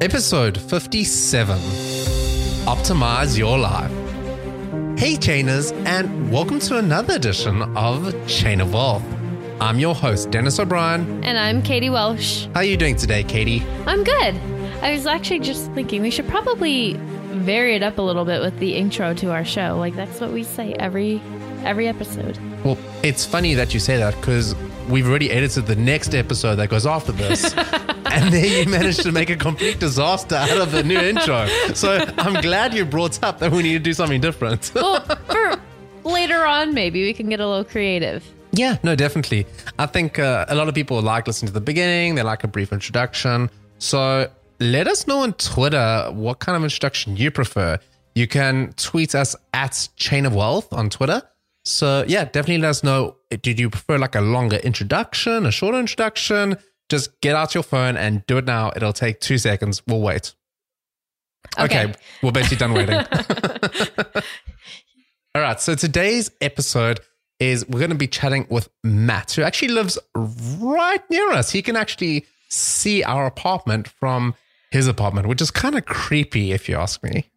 Episode 57 Optimize Your Life. Hey, Chainers, and welcome to another edition of Chain of Wealth. I'm your host, Dennis O'Brien. And I'm Katie Welsh. How are you doing today, Katie? I'm good. I was actually just thinking we should probably vary it up a little bit with the intro to our show. Like that's what we say every every episode. Well, it's funny that you say that because we've already edited the next episode that goes after this. and there you managed to make a complete disaster out of the new intro. So I'm glad you brought up that we need to do something different. well, for later on, maybe we can get a little creative. Yeah, no, definitely. I think uh, a lot of people like listening to the beginning, they like a brief introduction. So let us know on Twitter what kind of introduction you prefer. You can tweet us at Chain of Wealth on Twitter. So yeah, definitely let us know. Did you prefer like a longer introduction, a shorter introduction? Just get out your phone and do it now. It'll take two seconds. We'll wait. Okay, okay we're basically done waiting. All right. So today's episode is we're going to be chatting with Matt, who actually lives right near us. He can actually see our apartment from his apartment, which is kind of creepy if you ask me.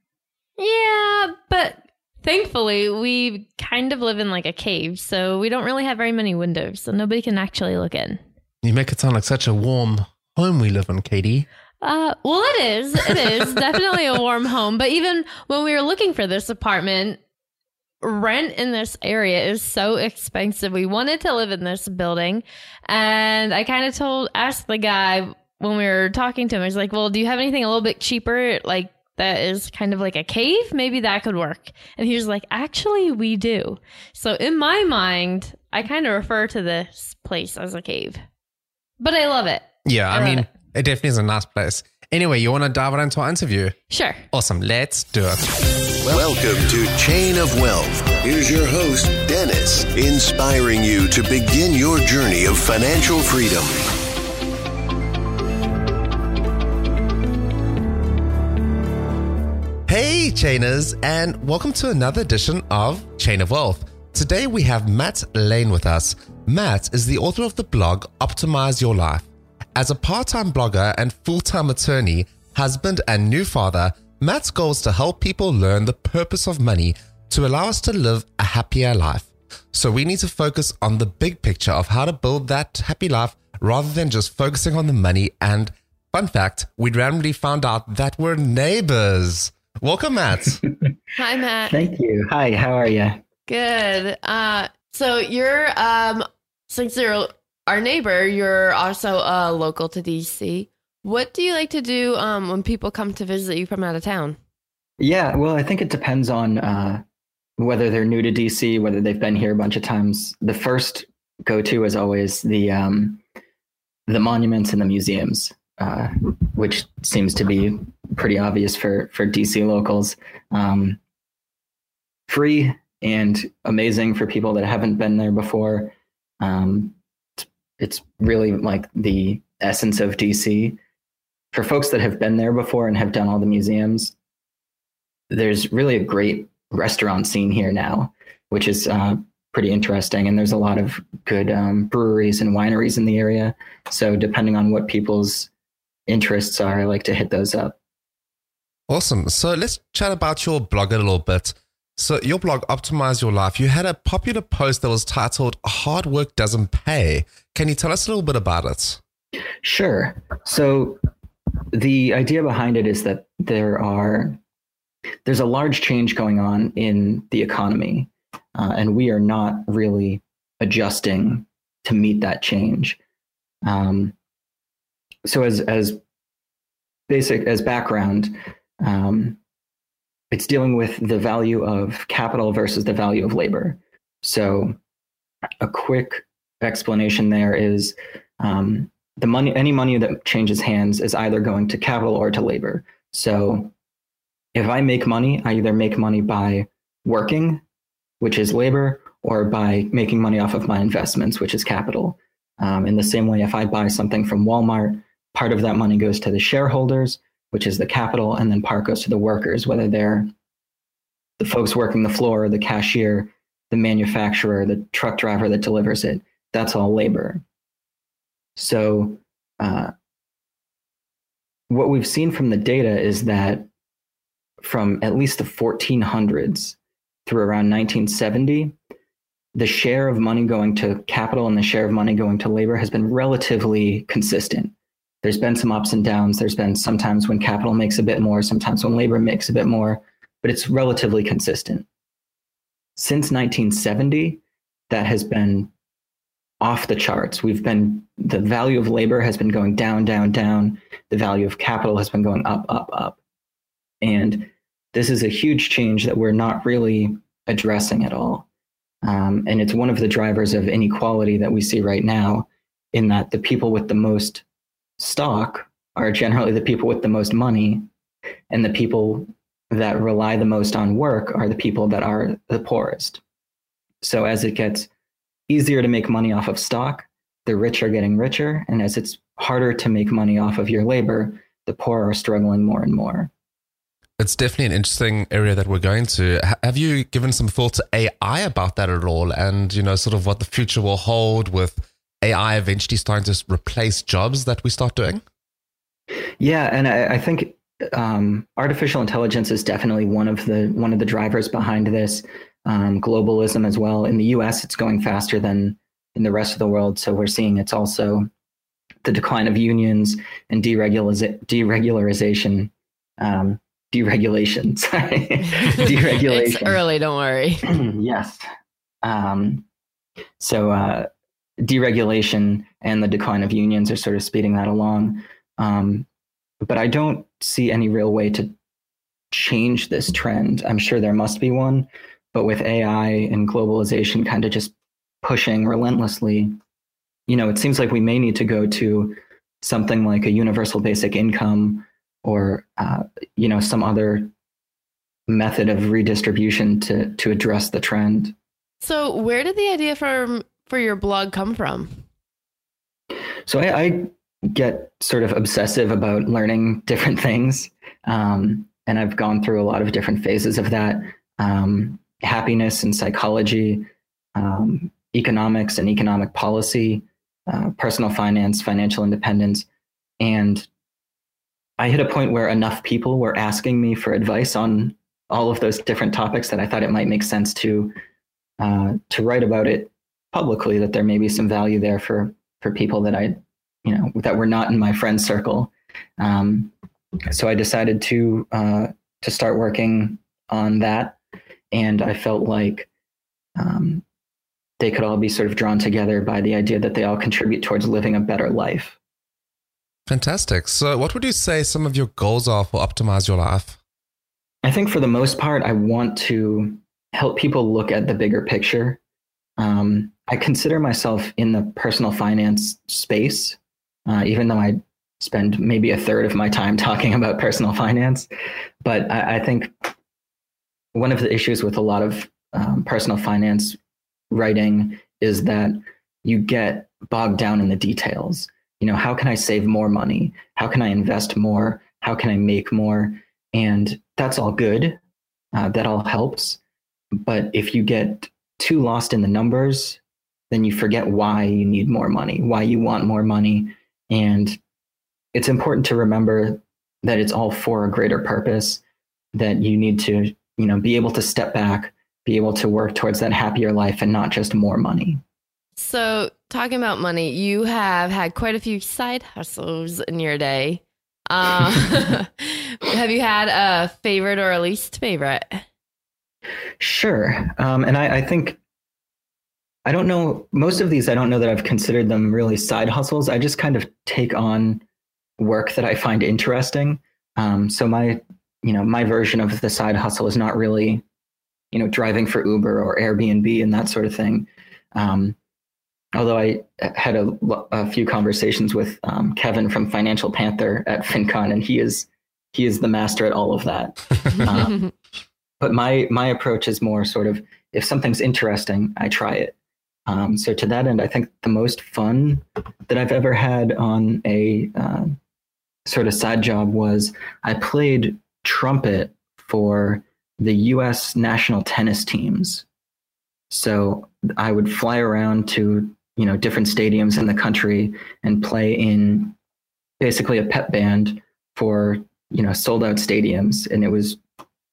Yeah, but thankfully we kind of live in like a cave, so we don't really have very many windows, so nobody can actually look in. You make it sound like such a warm home we live in, Katie. Uh, well, it is. It is definitely a warm home. But even when we were looking for this apartment, rent in this area is so expensive. We wanted to live in this building, and I kind of told, asked the guy when we were talking to him, I was like, "Well, do you have anything a little bit cheaper, like that is kind of like a cave? Maybe that could work." And he was like, "Actually, we do." So in my mind, I kind of refer to this place as a cave but I love it. Yeah, I, I mean, it. it. definitely is a nice place. Anyway, you want to dive right into our interview? Sure. Awesome. Let's do it. Welcome to Chain of Wealth. Here's your host, Dennis, inspiring you to begin your journey of financial freedom. Hey, Chainers, and welcome to another edition of Chain of Wealth. Today we have Matt Lane with us. Matt is the author of the blog Optimize Your Life. As a part time blogger and full time attorney, husband, and new father, Matt's goal is to help people learn the purpose of money to allow us to live a happier life. So we need to focus on the big picture of how to build that happy life rather than just focusing on the money. And fun fact, we randomly found out that we're neighbors. Welcome, Matt. Hi, Matt. Thank you. Hi, how are you? Good. Uh, so you're um since you're our neighbor, you're also uh, local to DC. What do you like to do um, when people come to visit you from out of town? Yeah, well, I think it depends on uh, whether they're new to DC, whether they've been here a bunch of times. The first go to is always the um, the monuments and the museums, uh, which seems to be pretty obvious for for DC locals. Um, free and amazing for people that haven't been there before. Um, it's really like the essence of DC. For folks that have been there before and have done all the museums, there's really a great restaurant scene here now, which is uh, pretty interesting. And there's a lot of good um, breweries and wineries in the area. So, depending on what people's interests are, I like to hit those up. Awesome. So, let's chat about your blog a little bit. So, your blog, Optimize Your Life, you had a popular post that was titled Hard Work Doesn't Pay. Can you tell us a little bit about it? Sure. So, the idea behind it is that there are there's a large change going on in the economy, uh, and we are not really adjusting to meet that change. Um, so, as as basic as background, um, it's dealing with the value of capital versus the value of labor. So, a quick explanation there is um, the money, any money that changes hands is either going to capital or to labor. So if I make money, I either make money by working, which is labor, or by making money off of my investments, which is capital. Um, in the same way, if I buy something from Walmart, part of that money goes to the shareholders, which is the capital, and then part goes to the workers, whether they're the folks working the floor, the cashier, the manufacturer, the truck driver that delivers it. That's all labor. So, uh, what we've seen from the data is that from at least the 1400s through around 1970, the share of money going to capital and the share of money going to labor has been relatively consistent. There's been some ups and downs. There's been sometimes when capital makes a bit more, sometimes when labor makes a bit more, but it's relatively consistent. Since 1970, that has been off the charts. We've been, the value of labor has been going down, down, down. The value of capital has been going up, up, up. And this is a huge change that we're not really addressing at all. Um, and it's one of the drivers of inequality that we see right now, in that the people with the most stock are generally the people with the most money, and the people that rely the most on work are the people that are the poorest. So as it gets easier to make money off of stock, the rich are getting richer. And as it's harder to make money off of your labor, the poor are struggling more and more. It's definitely an interesting area that we're going to. Have you given some thought to AI about that at all? And, you know, sort of what the future will hold with AI eventually starting to replace jobs that we start doing? Yeah. And I, I think um, artificial intelligence is definitely one of the one of the drivers behind this um, globalism as well. In the U.S., it's going faster than in the rest of the world, so we're seeing it's also the decline of unions and deregularization um, deregulation. Sorry, deregulation. it's early. Don't worry. yes. Um, so uh, deregulation and the decline of unions are sort of speeding that along. Um, but I don't see any real way to change this trend. I'm sure there must be one, but with AI and globalization kind of just pushing relentlessly, you know, it seems like we may need to go to something like a universal basic income or uh, you know some other method of redistribution to to address the trend. So, where did the idea for for your blog come from? So, I, I get sort of obsessive about learning different things, um, and I've gone through a lot of different phases of that: um, happiness and psychology, um, economics and economic policy, uh, personal finance, financial independence, and I hit a point where enough people were asking me for advice on all of those different topics that I thought it might make sense to uh, to write about it publicly. That there may be some value there for for people that I, you know, that were not in my friend circle. Um, so I decided to uh, to start working on that, and I felt like um, they could all be sort of drawn together by the idea that they all contribute towards living a better life. Fantastic. So, what would you say some of your goals are for Optimize Your Life? I think for the most part, I want to help people look at the bigger picture. Um, I consider myself in the personal finance space, uh, even though I spend maybe a third of my time talking about personal finance. But I, I think one of the issues with a lot of um, personal finance writing is that you get bogged down in the details. You know how can i save more money? How can i invest more? How can i make more? And that's all good uh, that all helps. But if you get too lost in the numbers then you forget why you need more money why you want more money and it's important to remember that it's all for a greater purpose that you need to you know be able to step back be able to work towards that happier life and not just more money so, talking about money, you have had quite a few side hustles in your day. Um, have you had a favorite or a least favorite? Sure. Um, and I, I, think, I don't know, most of these, I don't know that I've considered them really side hustles. I just kind of take on work that I find interesting. Um, so, my, you know, my version of the side hustle is not really, you know, driving for Uber or Airbnb and that sort of thing. Um, although I had a, a few conversations with um, Kevin from Financial Panther at FinCon, and he is he is the master at all of that. um, but my my approach is more sort of if something's interesting, I try it. Um, so to that end, I think the most fun that I've ever had on a uh, sort of side job was I played trumpet for the U.S. national tennis teams. So I would fly around to you know different stadiums in the country and play in basically a pep band for you know sold out stadiums, and it was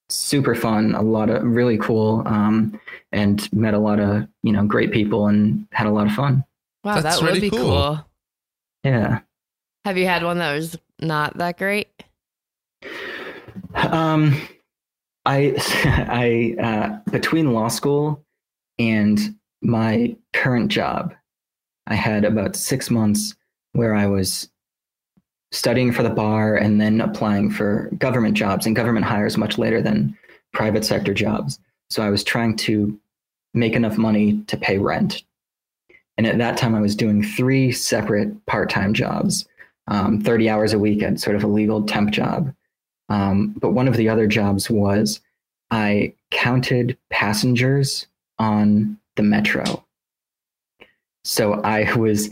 super fun. A lot of really cool, um, and met a lot of you know great people and had a lot of fun. Wow, That's that would be cool. cool. Yeah. Have you had one that was not that great? Um, I I uh, between law school and my current job, I had about six months where I was studying for the bar and then applying for government jobs and government hires much later than private sector jobs. So I was trying to make enough money to pay rent. And at that time, I was doing three separate part time jobs, um, 30 hours a week at sort of a legal temp job. Um, but one of the other jobs was I counted passengers on the metro. So I was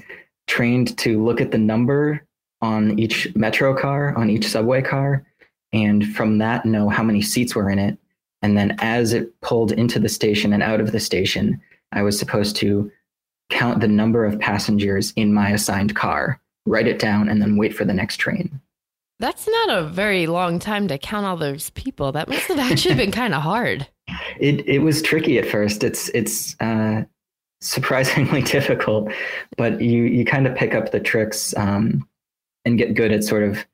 trained to look at the number on each metro car, on each subway car, and from that know how many seats were in it. And then as it pulled into the station and out of the station, I was supposed to count the number of passengers in my assigned car, write it down, and then wait for the next train. That's not a very long time to count all those people. That must have actually been kind of hard. It it was tricky at first. It's it's uh, surprisingly difficult, but you you kind of pick up the tricks um, and get good at sort of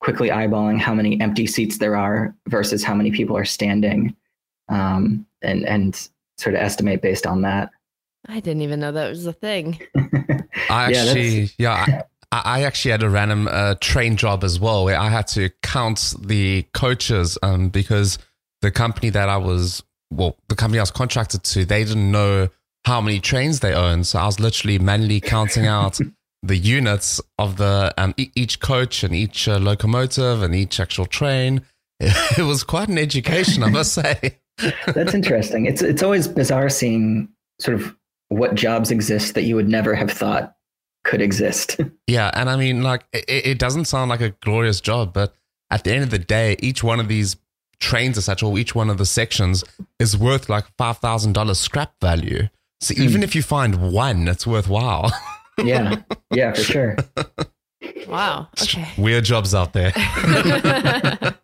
quickly eyeballing how many empty seats there are versus how many people are standing, um, and and sort of estimate based on that. I didn't even know that was a thing. I actually, yeah, yeah I actually had a random uh, train job as well where I had to count the coaches um, because the company that I was, well, the company I was contracted to, they didn't know how many trains they own. So I was literally manually counting out the units of the um, e- each coach and each uh, locomotive and each actual train. It, was quite an education, I must say. That's interesting. It's it's always bizarre seeing sort of what jobs exist that you would never have thought could exist. yeah, and I mean, like, it, it, doesn't sound like a glorious job, but at the end of the day, each one of these trains, as such, or each one of the sections is worth like five thousand dollars scrap value. So mm. even if you find one, it's worthwhile. Yeah, yeah, for sure. Wow. Okay. Weird jobs out there.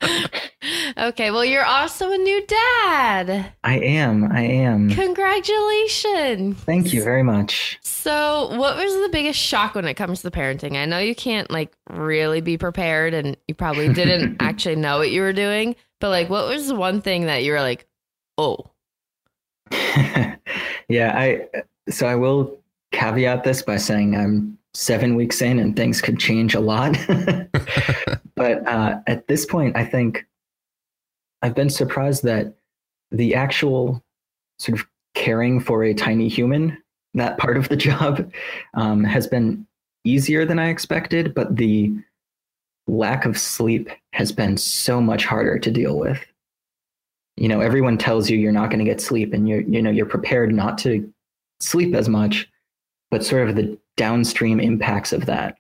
okay. Well, you're also a new dad. I am. I am. Congratulations. Thank you very much. So, what was the biggest shock when it comes to parenting? I know you can't like really be prepared and you probably didn't actually know what you were doing, but like, what was the one thing that you were like, oh? yeah. I, so I will caveat this by saying I'm seven weeks in and things could change a lot. but uh, at this point, I think I've been surprised that the actual sort of caring for a tiny human, that part of the job, um, has been easier than I expected. But the lack of sleep has been so much harder to deal with. You know, everyone tells you you're not going to get sleep, and you're you know you're prepared not to sleep as much, but sort of the downstream impacts of that,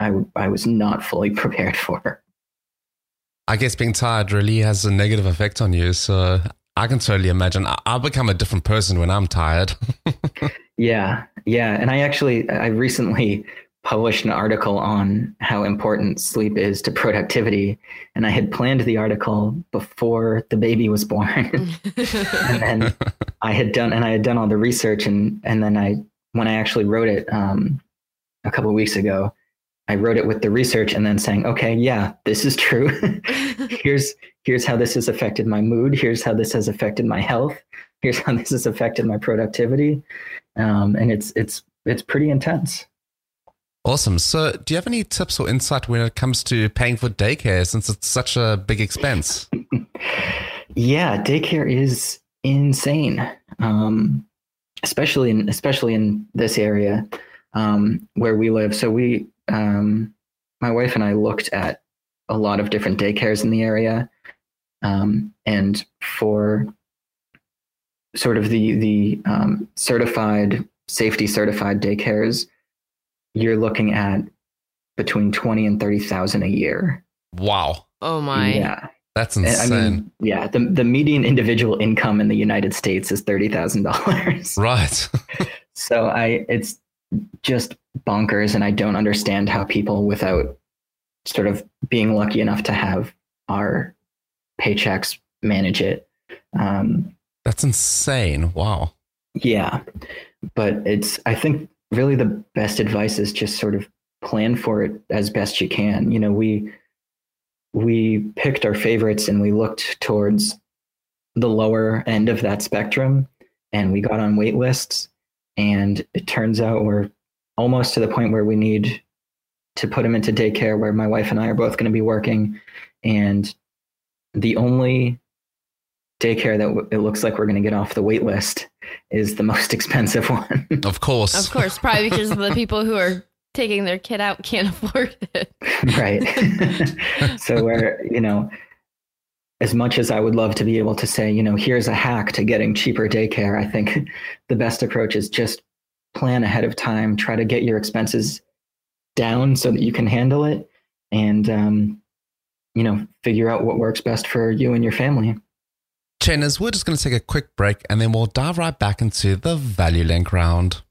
I, I was not fully prepared for. I guess being tired really has a negative effect on you. So I can totally imagine. I'll become a different person when I'm tired. yeah, yeah. And I actually, I recently published an article on how important sleep is to productivity. And I had planned the article before the baby was born. and then I had done, and I had done all the research and, and then I when I actually wrote it um, a couple of weeks ago, I wrote it with the research and then saying, okay, yeah, this is true. here's here's how this has affected my mood. Here's how this has affected my health. Here's how this has affected my productivity. Um, and it's it's it's pretty intense. Awesome. So, do you have any tips or insight when it comes to paying for daycare since it's such a big expense? yeah, daycare is insane. Um, especially in especially in this area um, where we live. So we, um, my wife and I, looked at a lot of different daycares in the area, um, and for sort of the the um, certified safety certified daycares, you're looking at between twenty and thirty thousand a year. Wow. Oh my. Yeah. That's insane. I mean, yeah, the the median individual income in the United States is thirty thousand dollars. right. So I, it's just bonkers, and I don't understand how people, without sort of being lucky enough to have our paychecks, manage it. Um, That's insane. Wow. yeah, but it's. I think really the best advice is just sort of plan for it as best you can. You know, we we picked our favorites and we looked towards the lower end of that spectrum and we got on wait lists. And it turns out we're almost to the point where we need to put him into daycare where my wife and I are both going to be working. And the only daycare that w- it looks like we're going to get off the wait list is the most expensive one. Of course. Of course, probably because of the people who are taking their kid out can't afford it. right so where you know as much as i would love to be able to say you know here's a hack to getting cheaper daycare i think the best approach is just plan ahead of time try to get your expenses down so that you can handle it and um, you know figure out what works best for you and your family Chainers, we're just going to take a quick break and then we'll dive right back into the value link round.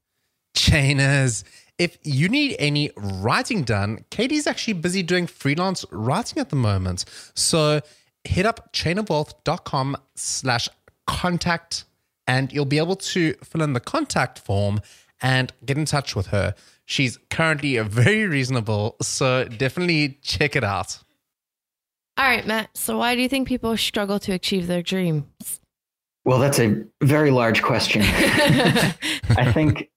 Chainers, if you need any writing done, Katie's actually busy doing freelance writing at the moment. So hit up chainofwealth.com slash contact and you'll be able to fill in the contact form and get in touch with her. She's currently very reasonable, so definitely check it out. All right, Matt. So why do you think people struggle to achieve their dreams? well that's a very large question I think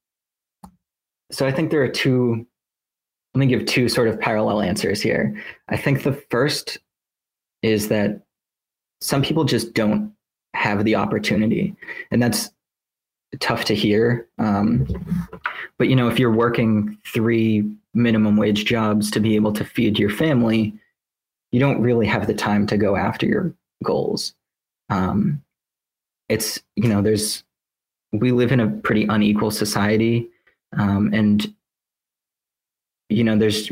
so. I think there are two. Let me give two sort of parallel answers here. I think the first is that some people just don't have the opportunity, and that's tough to hear. Um, but you know, if you're working three minimum wage jobs to be able to feed your family, you don't really have the time to go after your goals. Um, it's you know, there's we live in a pretty unequal society um, and you know there's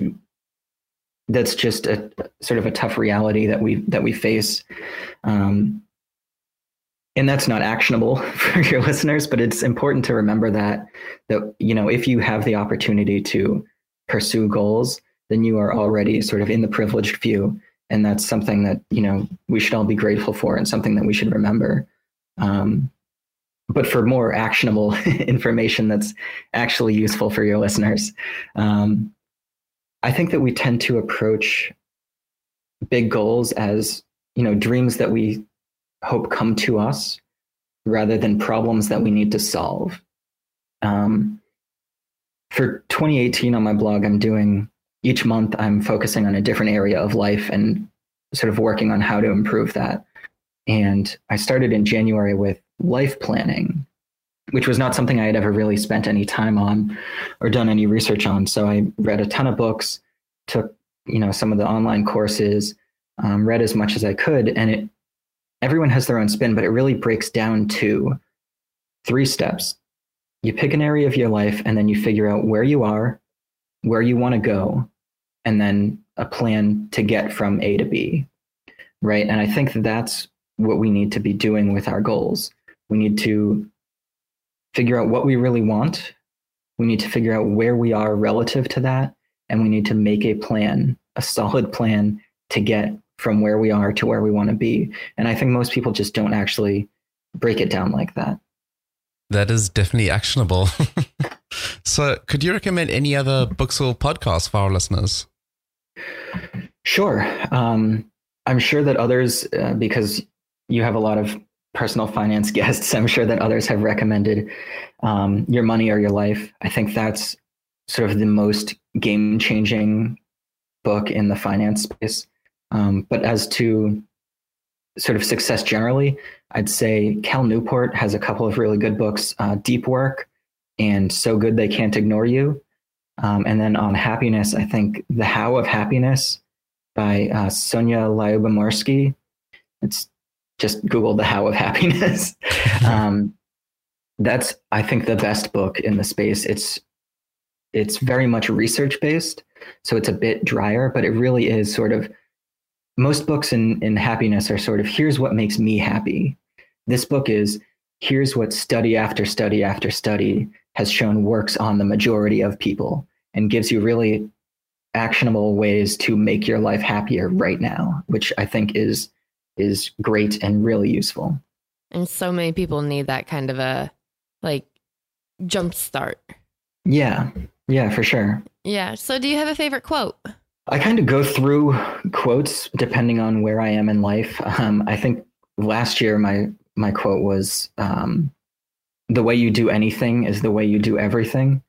that's just a sort of a tough reality that we that we face. Um, and that's not actionable for your listeners but it's important to remember that that you know if you have the opportunity to pursue goals then you are already sort of in the privileged few and that's something that you know we should all be grateful for and something that we should remember. Um, but for more actionable information that's actually useful for your listeners. Um, I think that we tend to approach big goals as you know dreams that we hope come to us rather than problems that we need to solve. Um, for 2018 on my blog, I'm doing each month. I'm focusing on a different area of life and sort of working on how to improve that. And I started in January with life planning, which was not something I had ever really spent any time on or done any research on. So I read a ton of books, took you know some of the online courses, um, read as much as I could, and it everyone has their own spin, but it really breaks down to three steps. You pick an area of your life, and then you figure out where you are, where you want to go, and then a plan to get from A to B. Right. And I think that's what we need to be doing with our goals. We need to figure out what we really want. We need to figure out where we are relative to that. And we need to make a plan, a solid plan to get from where we are to where we want to be. And I think most people just don't actually break it down like that. That is definitely actionable. so, could you recommend any other books or podcasts for our listeners? Sure. Um, I'm sure that others, uh, because you have a lot of personal finance guests, I'm sure that others have recommended um, Your Money or Your Life. I think that's sort of the most game changing book in the finance space. Um, but as to sort of success generally, I'd say Cal Newport has a couple of really good books, uh, Deep Work and So Good They Can't Ignore You. Um, and then on happiness, I think The How of Happiness by uh, Sonja Lyubomirsky. It's just Google The How of Happiness. um, that's, I think, the best book in the space. It's it's very much research based, so it's a bit drier, but it really is sort of most books in, in happiness are sort of here's what makes me happy. This book is here's what study after study after study has shown works on the majority of people and gives you really actionable ways to make your life happier right now, which I think is is great and really useful. And so many people need that kind of a like jump start. Yeah. Yeah, for sure. Yeah. So do you have a favorite quote? I kind of go through quotes depending on where I am in life. Um, I think last year my my quote was um, the way you do anything is the way you do everything.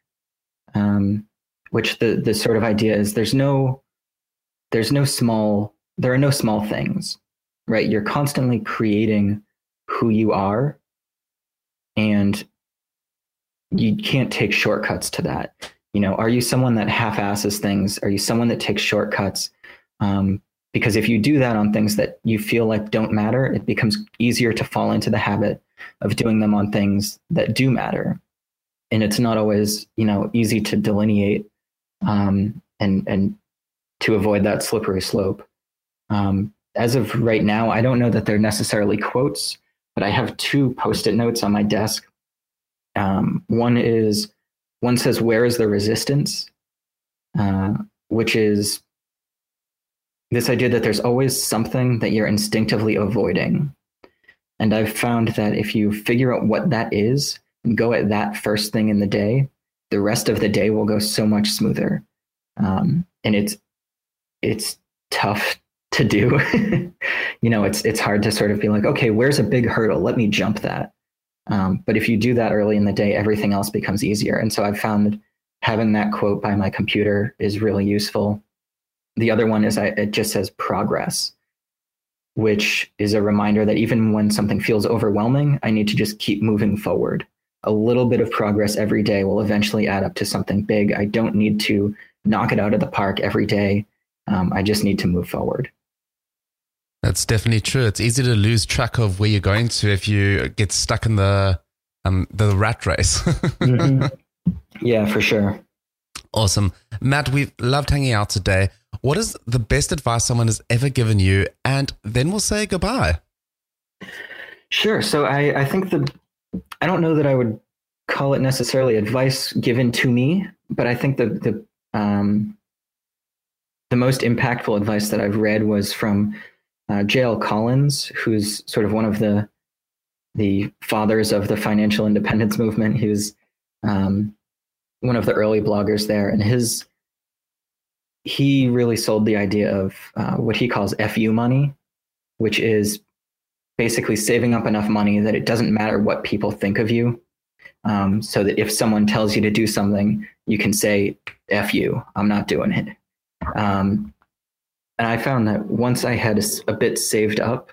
Um, which the the sort of idea is there's no there's no small there are no small things, right? You're constantly creating who you are, and you can't take shortcuts to that. You know, are you someone that half-asses things? Are you someone that takes shortcuts? Um, because if you do that on things that you feel like don't matter, it becomes easier to fall into the habit of doing them on things that do matter. And it's not always, you know, easy to delineate um, and and to avoid that slippery slope. Um, as of right now, I don't know that they're necessarily quotes, but I have two post-it notes on my desk. Um, one is one says, "Where is the resistance?" Uh, which is this idea that there's always something that you're instinctively avoiding. And I've found that if you figure out what that is and go at that first thing in the day, the rest of the day will go so much smoother. Um, and it's it's tough to do. you know, it's it's hard to sort of be like, okay, where's a big hurdle? Let me jump that. Um, but if you do that early in the day, everything else becomes easier. And so I've found having that quote by my computer is really useful. The other one is I, it just says progress, which is a reminder that even when something feels overwhelming, I need to just keep moving forward. A little bit of progress every day will eventually add up to something big. I don't need to knock it out of the park every day. Um, I just need to move forward. That's definitely true. It's easy to lose track of where you're going to if you get stuck in the um, the rat race. mm-hmm. Yeah, for sure. Awesome. Matt, we've loved hanging out today. What is the best advice someone has ever given you? And then we'll say goodbye. Sure. So I, I think the, I don't know that I would call it necessarily advice given to me, but I think the, the, um, the most impactful advice that I've read was from uh, J.L. Collins, who's sort of one of the the fathers of the financial independence movement. He was um, one of the early bloggers there, and his he really sold the idea of uh, what he calls FU money, which is basically saving up enough money that it doesn't matter what people think of you. Um, so that if someone tells you to do something, you can say, F you, I'm not doing it. Um, and I found that once I had a, a bit saved up,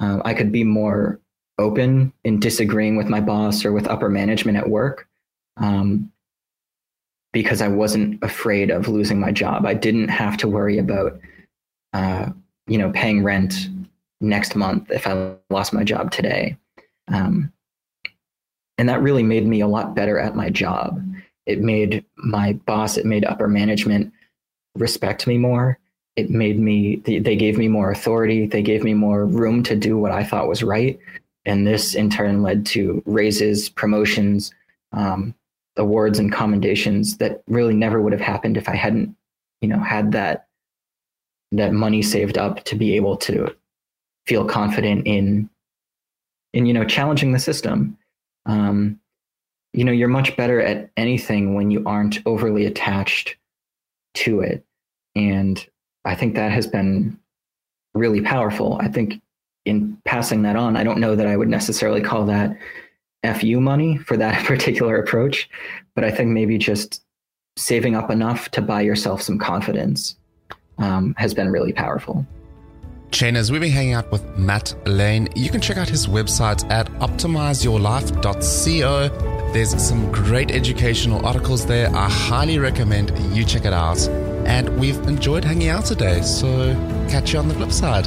uh, I could be more open in disagreeing with my boss or with upper management at work. Um, because I wasn't afraid of losing my job. I didn't have to worry about, uh, you know, paying rent next month if I lost my job today. Um, and that really made me a lot better at my job. It made my boss, it made upper management respect me more. It made me, they gave me more authority. They gave me more room to do what I thought was right. And this in turn led to raises, promotions, um, awards and commendations that really never would have happened if I hadn't, you know, had that that money saved up to be able to feel confident in in you know challenging the system. Um, you know, you're much better at anything when you aren't overly attached to it, and I think that has been really powerful. I think in passing that on, I don't know that I would necessarily call that FU money for that particular approach. But I think maybe just saving up enough to buy yourself some confidence um, has been really powerful. Chainers, we've been hanging out with Matt Lane. You can check out his website at optimizeyourlife.co. There's some great educational articles there. I highly recommend you check it out. And we've enjoyed hanging out today, so catch you on the flip side.